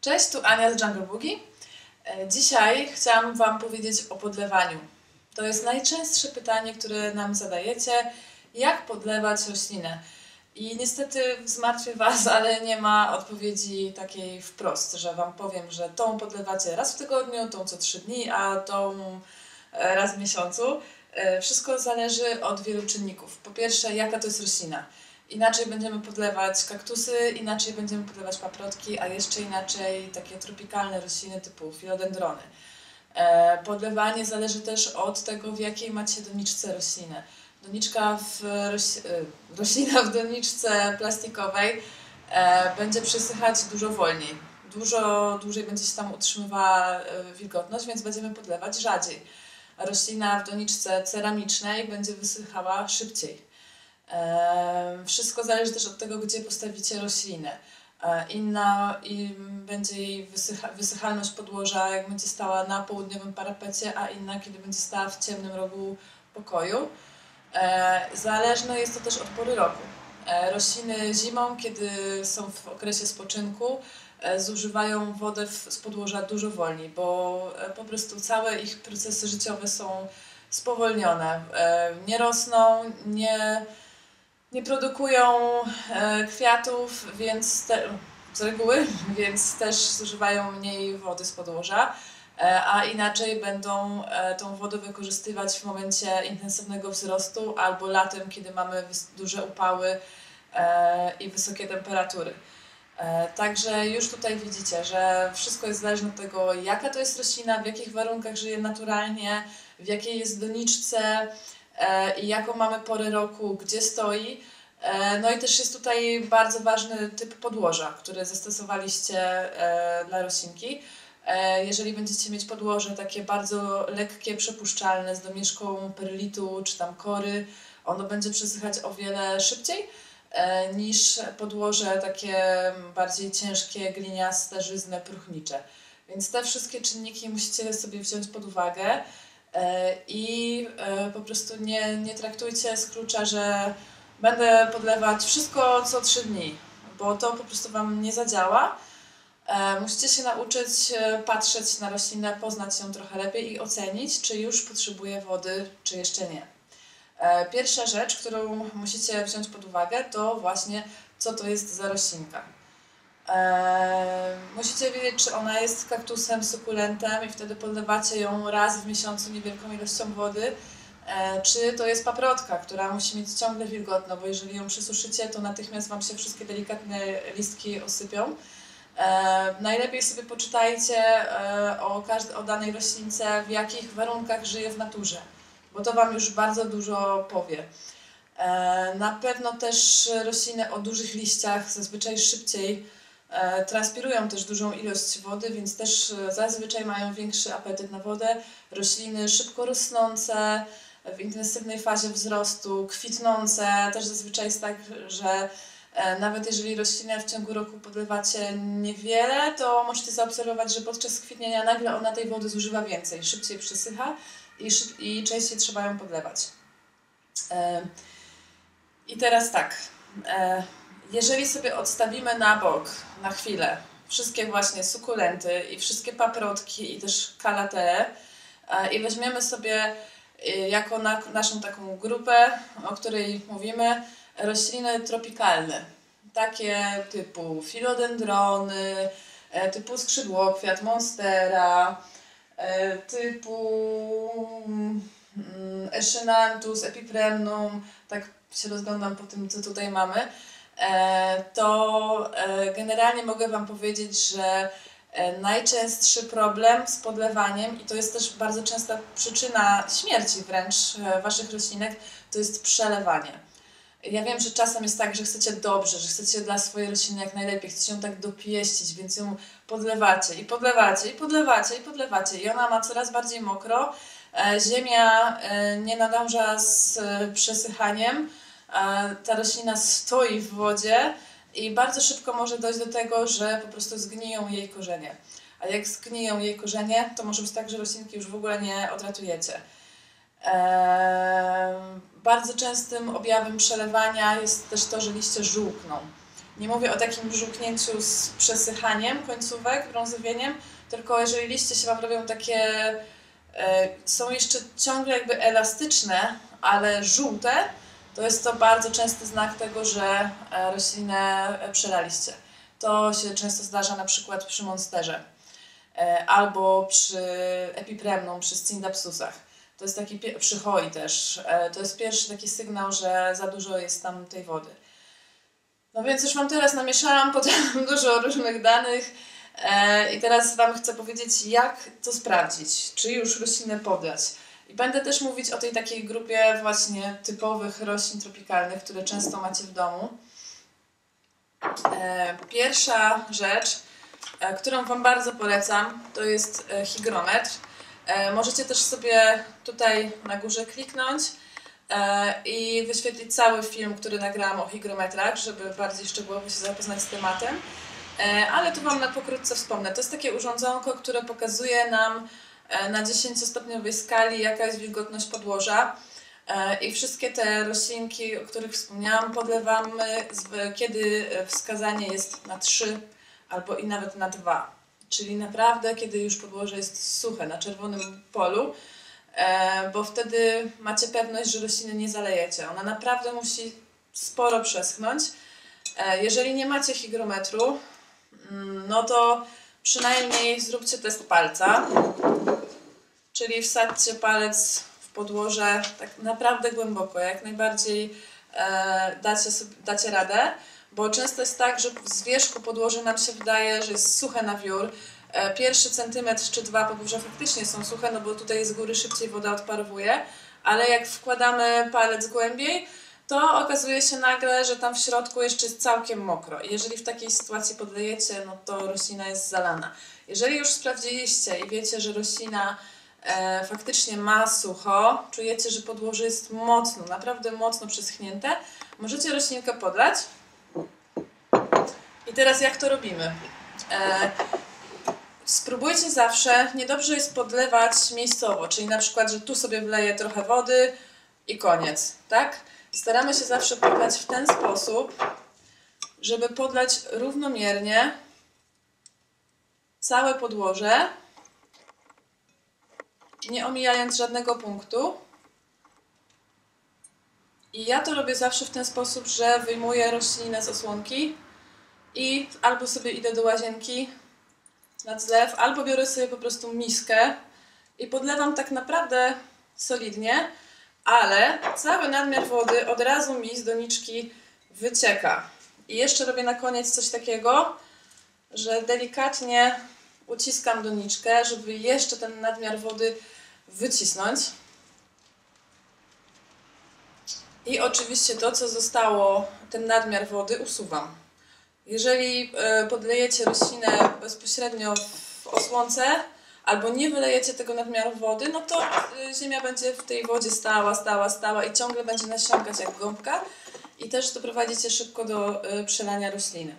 Cześć, tu Ania z Jungle Boogie. E, Dzisiaj chciałam Wam powiedzieć o podlewaniu. To jest najczęstsze pytanie, które nam zadajecie. Jak podlewać roślinę? I niestety zmartwię Was, ale nie ma odpowiedzi takiej wprost, że Wam powiem, że tą podlewacie raz w tygodniu, tą co trzy dni, a tą e, raz w miesiącu. E, Wszystko zależy od wielu czynników. Po pierwsze, jaka to jest roślina. Inaczej będziemy podlewać kaktusy, inaczej będziemy podlewać paprotki, a jeszcze inaczej takie tropikalne rośliny typu filodendrony. E, Podlewanie zależy też od tego, w jakiej macie doniczce roślinę. Doniczka w roś... e, roślina w doniczce plastikowej e, będzie przesychać dużo wolniej. Dużo dłużej będzie się tam utrzymywała wilgotność, więc będziemy podlewać rzadziej. Roślina w doniczce ceramicznej będzie wysychała szybciej. Wszystko zależy też od tego, gdzie postawicie roślinę. E, Inna i będzie jej wysycha, wysychalność podłoża, jak będzie stała na południowym parapecie, a inna, kiedy będzie stała w ciemnym rogu pokoju. E, Zależne jest to też od pory roku. E, Rośliny zimą, kiedy są w okresie spoczynku, zużywają wodę z podłoża dużo wolniej, bo po prostu całe ich procesy życiowe są spowolnione. Nie rosną, nie nie produkują e, kwiatów, więc te, z reguły, więc też zużywają mniej wody z podłoża, e, a inaczej będą e, tą wodę wykorzystywać w momencie intensywnego wzrostu albo latem, kiedy mamy duże upały i wysokie temperatury. Także już tutaj widzicie, że wszystko jest zależne od tego, jaka to jest roślina, w jakich warunkach żyje naturalnie, w jakiej jest doniczce, i jaką mamy porę roku, gdzie stoi. E, No i też jest tutaj bardzo ważny typ podłoża, który zastosowaliście e, dla roślinki. E, Jeżeli będziecie mieć podłoże takie bardzo lekkie, przepuszczalne z domieszką perlitu czy tam kory, ono będzie przesychać o wiele szybciej e, niż podłoże takie bardziej ciężkie, gliniaste, żyzne, próchnicze. Więc te wszystkie czynniki musicie sobie wziąć pod uwagę. E, I e, po prostu nie, nie traktujcie z klucza, że będę podlewać wszystko co trzy dni, bo to po prostu Wam nie zadziała. E, Musicie się nauczyć patrzeć na roślinę, poznać ją trochę lepiej i ocenić, czy już potrzebuje wody, czy jeszcze nie. Pierwsza rzecz, którą musicie wziąć pod uwagę, to właśnie co to jest za roślinka. Eee, musicie wiedzieć, czy ona jest kaktusem, sukulentem i wtedy podlewacie ją raz w miesiącu niewielką ilością wody, eee, czy to jest paprotka, która musi mieć ciągle wilgotno, bo jeżeli ją przysuszycie, to natychmiast Wam się wszystkie delikatne listki osypią. Eee, najlepiej sobie poczytajcie o, każd- o danej roślince, w jakich warunkach żyje w naturze, bo to Wam już bardzo dużo powie. Na pewno też rośliny o dużych liściach zazwyczaj szybciej transpirują też dużą ilość wody, więc też e, zazwyczaj mają większy apetyt na wodę. Rośliny szybko rosnące, w intensywnej fazie wzrostu, kwitnące, też zazwyczaj jest tak, że e, nawet jeżeli roślinę w ciągu roku podlewacie niewiele, to możecie zaobserwować, że podczas kwitnienia nagle ona tej wody zużywa więcej, szybciej przysycha i, szyb- i częściej trzeba ją podlewać. E, I teraz tak, e, jeżeli sobie odstawimy na bok na chwilę wszystkie właśnie sukulenty i wszystkie paprotki i też kalatee e, i weźmiemy sobie e, jako na, naszą taką grupę, o której mówimy, rośliny tropikalne, takie typu filodendrony, e, typu skrzydłokwiat, monstera, typu mm, Echinanthus, Epipremnum, tak się rozglądam po tym, co tutaj mamy, to e, generalnie mogę Wam powiedzieć, że e, najczęstszy problem z podlewaniem, i to jest też bardzo częsta przyczyna śmierci wręcz e, Waszych roślinek, to jest przelewanie. Ja wiem, że czasem jest tak, że chcecie dobrze, że chcecie dla swojej rośliny jak najlepiej, chcecie ją tak dopieścić, więc ją podlewacie i podlewacie i podlewacie i podlewacie i ona ma coraz bardziej mokro. E, Ziemia e, nie nadąża z e, przesychaniem, e, ta roślina stoi w wodzie i bardzo szybko może dojść do tego, że po prostu zgniją jej korzenie. A jak zgniją jej korzenie, to może być tak, że roślinki już w ogóle nie odratujecie. Em, Bardzo częstym objawem przelewania jest też to, że liście żółkną. Nie mówię o takim żółknięciu z przesychaniem końcówek, brązowieniem, tylko jeżeli liście się Wam robią takie, e, są jeszcze ciągle jakby elastyczne, ale żółte, to jest to bardzo częsty znak tego, że e, roślinę przelaliście. To się często zdarza na przykład przy monsterze e, albo przy epipremną, przy scindapsusach. To jest taki, przy hoi też, to jest pierwszy taki sygnał, że za dużo jest tam tej wody. No więc już Wam teraz namieszałam potem dużo różnych danych e, i teraz Wam chcę powiedzieć, jak to sprawdzić, czy już roślinę podać. I będę też mówić o tej takiej grupie właśnie typowych roślin tropikalnych, które często macie w domu. E, pierwsza rzecz, e, którą Wam bardzo polecam, to jest e, hygrometr. E, możecie też sobie tutaj na górze kliknąć i wyświetlić cały film, który nagrałam o hygrometrach, żeby bardziej szczegółowo się zapoznać z tematem. Ale tu Wam na pokrótce wspomnę. To jest takie urządzonko, które pokazuje nam na 10-stopniowej skali jaka jest wilgotność podłoża. I wszystkie te roślinki, o których wspomniałam, podlewamy, kiedy wskazanie jest na 3 albo i nawet na 2. Czyli naprawdę, kiedy już podłoże jest suche, na czerwonym polu, E, bo wtedy macie pewność, że rośliny nie zalejecie. Ona naprawdę musi sporo przeschnąć. E, jeżeli nie macie hygrometru, mm, no to przynajmniej zróbcie test palca, czyli wsadźcie palec w podłoże tak naprawdę głęboko, jak najbardziej e, dacie, sobie, dacie radę, bo często jest tak, że z wierzchu podłoże nam się wydaje, że jest suche na wiór, E, pierwszy centymetr czy dwa podwórza faktycznie są suche, no bo tutaj z góry szybciej woda odparowuje, ale jak wkładamy palec głębiej, to okazuje się nagle, że tam w środku jeszcze jest całkiem mokro. Jeżeli w takiej sytuacji podlejecie, no to roślina jest zalana. Jeżeli już sprawdziliście i wiecie, że roślina e, faktycznie ma sucho, czujecie, że podłoże jest mocno, naprawdę mocno przeschnięte, możecie roślinkę podlać. I teraz jak to robimy? E, Spróbujcie zawsze, niedobrze jest podlewać miejscowo, czyli na przykład, że tu sobie wleję trochę wody i koniec, tak? Staramy się zawsze podlać w ten sposób, żeby podlać równomiernie całe podłoże, nie omijając żadnego punktu. I ja to robię zawsze w ten sposób, że wyjmuję roślinę z osłonki i albo sobie idę do łazienki, na zlew, albo biorę sobie po prostu miskę i podlewam tak naprawdę solidnie, ale cały nadmiar wody od razu mi z doniczki wycieka. I jeszcze robię na koniec coś takiego, że delikatnie uciskam doniczkę, żeby jeszcze ten nadmiar wody wycisnąć. I oczywiście to, co zostało, ten nadmiar wody usuwam. Jeżeli e, podlejecie roślinę bezpośrednio w osłonce albo nie wylejecie tego nadmiaru wody, no to e, ziemia będzie w tej wodzie stała, stała, stała i ciągle będzie nasiąkać jak gąbka i też doprowadzicie szybko do e, przelania rośliny.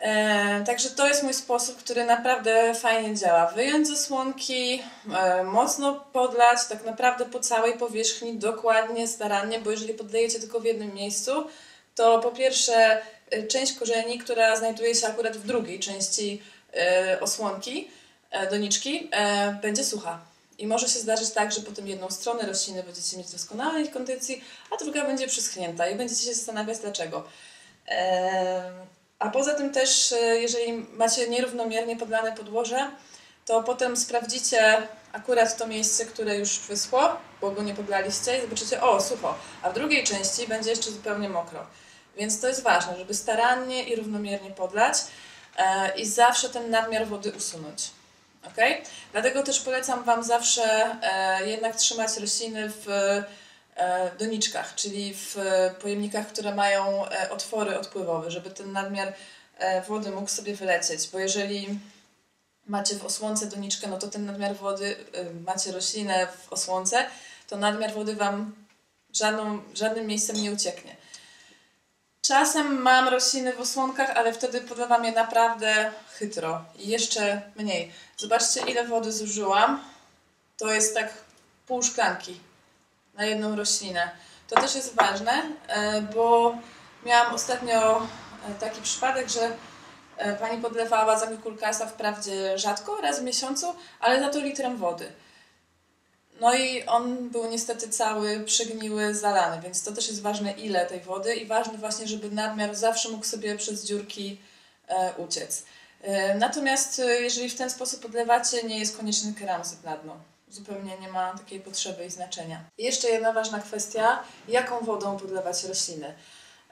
E, także to jest mój sposób, który naprawdę fajnie działa. Wyjąć ze słonki, e, mocno podlać, tak naprawdę po całej powierzchni, dokładnie, starannie, bo jeżeli podlejecie tylko w jednym miejscu, to po pierwsze Y, część korzeni, która znajduje się akurat w drugiej części y, osłonki, e, doniczki, e, będzie sucha. I może się zdarzyć tak, że potem jedną stronę rośliny będziecie mieć doskonałej kondycji, a druga będzie przyschnięta i będziecie się zastanawiać dlaczego. A poza tym też, e, jeżeli macie nierównomiernie podlane podłoże, to potem sprawdzicie akurat to miejsce, które już wyschło, bo go nie podlaliście i zobaczycie, o, sucho, a w drugiej części będzie jeszcze zupełnie mokro. Więc to jest ważne, żeby starannie i równomiernie podlać e, i zawsze ten nadmiar wody usunąć. Ok? Dlatego też polecam Wam zawsze e, jednak trzymać rośliny w e, doniczkach, czyli w pojemnikach, które mają otwory odpływowe, żeby ten nadmiar wody mógł sobie wylecieć, bo jeżeli macie w osłonce doniczkę, no to ten nadmiar wody, macie roślinę w osłonce, to nadmiar wody Wam żadną, żadnym miejscem nie ucieknie. Czasem mam rośliny w osłonkach, ale wtedy podlewam je naprawdę chytro i jeszcze mniej. Zobaczcie, ile wody zużyłam. To jest tak pół szklanki na jedną roślinę. To też jest ważne, e, bo miałam ostatnio e, taki przypadek, że e, pani podlewała zamikulkasa wprawdzie rzadko, raz w miesiącu, ale za to litrem wody. No i on był niestety cały przygniły, zalany, więc to też jest ważne ile tej wody i ważne właśnie, żeby nadmiar zawsze mógł sobie przez dziurki e, uciec. E, natomiast e, jeżeli w ten sposób podlewacie, nie jest konieczny keramzyt na dno. Zupełnie nie ma takiej potrzeby i znaczenia. Jeszcze jedna ważna kwestia, jaką wodą podlewać rośliny.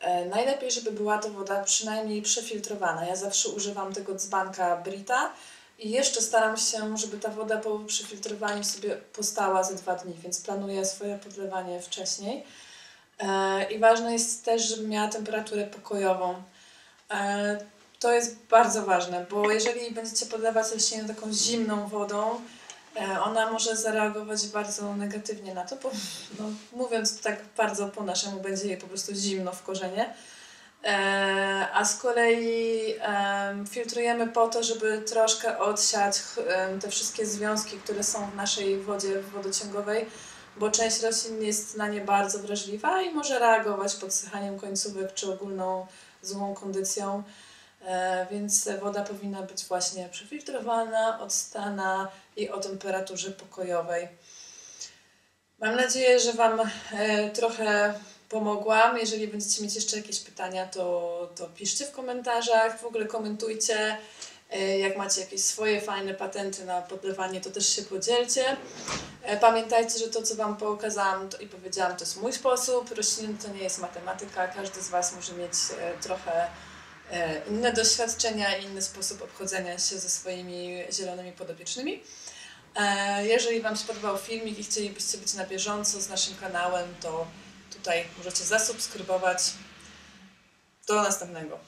E, najlepiej, żeby była to woda przynajmniej przefiltrowana. Ja zawsze używam tego dzbanka Brita i jeszcze staram się, żeby ta woda po przefiltrowaniu sobie postała ze dwa dni, więc planuję swoje podlewanie wcześniej. E, I ważne jest też, żeby miała temperaturę pokojową. E, to jest bardzo ważne, bo jeżeli będziecie podlewać rośliny taką zimną wodą, e, ona może zareagować bardzo negatywnie na to, bo no, mówiąc tak bardzo po naszemu, będzie jej po prostu zimno w korzenie. E, a z kolei em, filtrujemy po to, żeby troszkę odsiać te wszystkie związki, które są w naszej wodzie wodociągowej, bo część roślin jest na nie bardzo wrażliwa i może reagować podsychaniem końcówek czy ogólną złą kondycją. E, Więc woda powinna być właśnie przefiltrowana, odstana i o temperaturze pokojowej. Mam nadzieję, że Wam e, trochę pomogłam. Jeżeli będziecie mieć jeszcze jakieś pytania, to, to piszcie w komentarzach, w ogóle komentujcie. E, Jak macie jakieś swoje fajne patenty na podlewanie, to też się podzielcie. E, Pamiętajcie, że to, co Wam pokazałam i powiedziałam, to jest mój sposób. Rośliny to nie jest matematyka. Każdy z Was może mieć e, trochę inne doświadczenia i inny sposób obchodzenia się ze swoimi zielonymi podopiecznymi. Jeżeli Wam się podobał filmik i chcielibyście być na bieżąco z naszym kanałem, to tutaj możecie zasubskrybować. Do następnego.